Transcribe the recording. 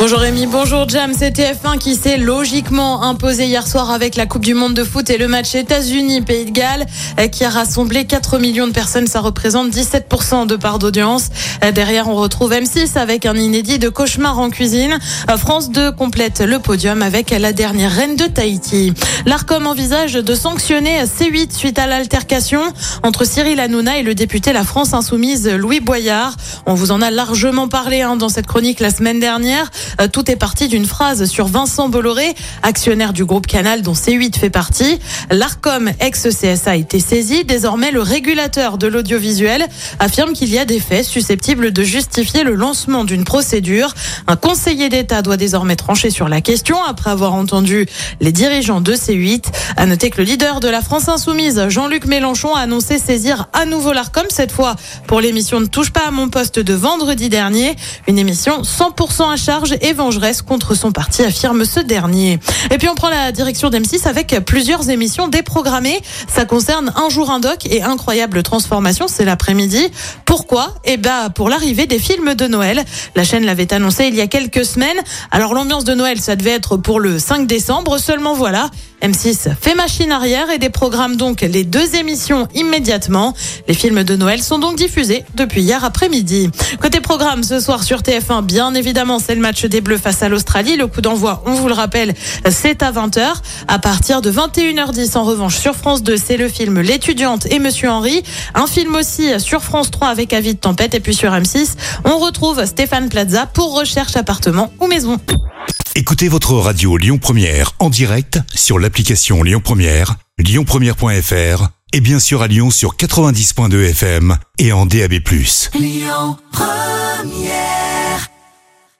Bonjour Rémi, bonjour Jam. C'est TF1 qui s'est logiquement imposé hier soir avec la Coupe du Monde de foot et le match États-Unis-Pays de Galles euh, qui a rassemblé 4 millions de personnes. Ça représente 17% de part d'audience. Euh, Derrière, on retrouve M6 avec un inédit de cauchemar en cuisine. Euh, France 2 complète le podium avec la dernière reine de Tahiti. L'ARCOM envisage de sanctionner C8 suite à l'altercation entre Cyril Hanouna et le député La France Insoumise Louis Boyard. On vous en a largement parlé hein, dans cette chronique la semaine dernière. Euh, Tout est parti d'une phrase sur Vincent Bolloré, actionnaire du groupe Canal dont C8 fait partie. L'ARCOM ex-CSA a été saisi. Désormais, le régulateur de l'audiovisuel affirme qu'il y a des faits susceptibles de justifier le lancement d'une procédure. Un conseiller d'État doit désormais trancher sur la question après avoir entendu les dirigeants de C8. À noter que le leader de la France Insoumise, Jean-Luc Mélenchon, a annoncé saisir à nouveau l'ARCOM, cette fois pour l'émission Ne touche pas à mon poste de vendredi dernier. Une émission 100% à charge et vengeresse contre son parti, affirme ce dernier. Et puis on prend la direction d'M6 avec plusieurs émissions déprogrammées. Ça concerne Un jour un doc et Incroyable transformation, c'est l'après-midi. Pourquoi? Eh ben pour l'arrivée des films de Noël. La chaîne l'avait annoncé il y a quelques semaines. Alors l'ambiance de Noël, ça devait être pour le 5 décembre. Seulement voilà, M6 fait machine arrière et déprogramme donc les deux émissions immédiatement. Les films de Noël sont donc diffusés depuis hier après-midi. Côté programme, ce soir sur TF1, bien évidemment, c'est le match des Bleus face à l'Australie. Le coup d'envoi, on vous le rappelle, c'est à 20h. À partir de 21h10, en revanche, sur France 2, c'est le film L'étudiante et Monsieur Henri. Un film aussi sur France 3 avec Avis de tempête. Et puis sur M6, on retrouve Stéphane Plaza pour recherche appartement ou maison. Écoutez votre radio Lyon Première en direct sur l'application Lyon Première, lyonpremière.fr et bien sûr à Lyon sur 90.2 FM et en DAB+.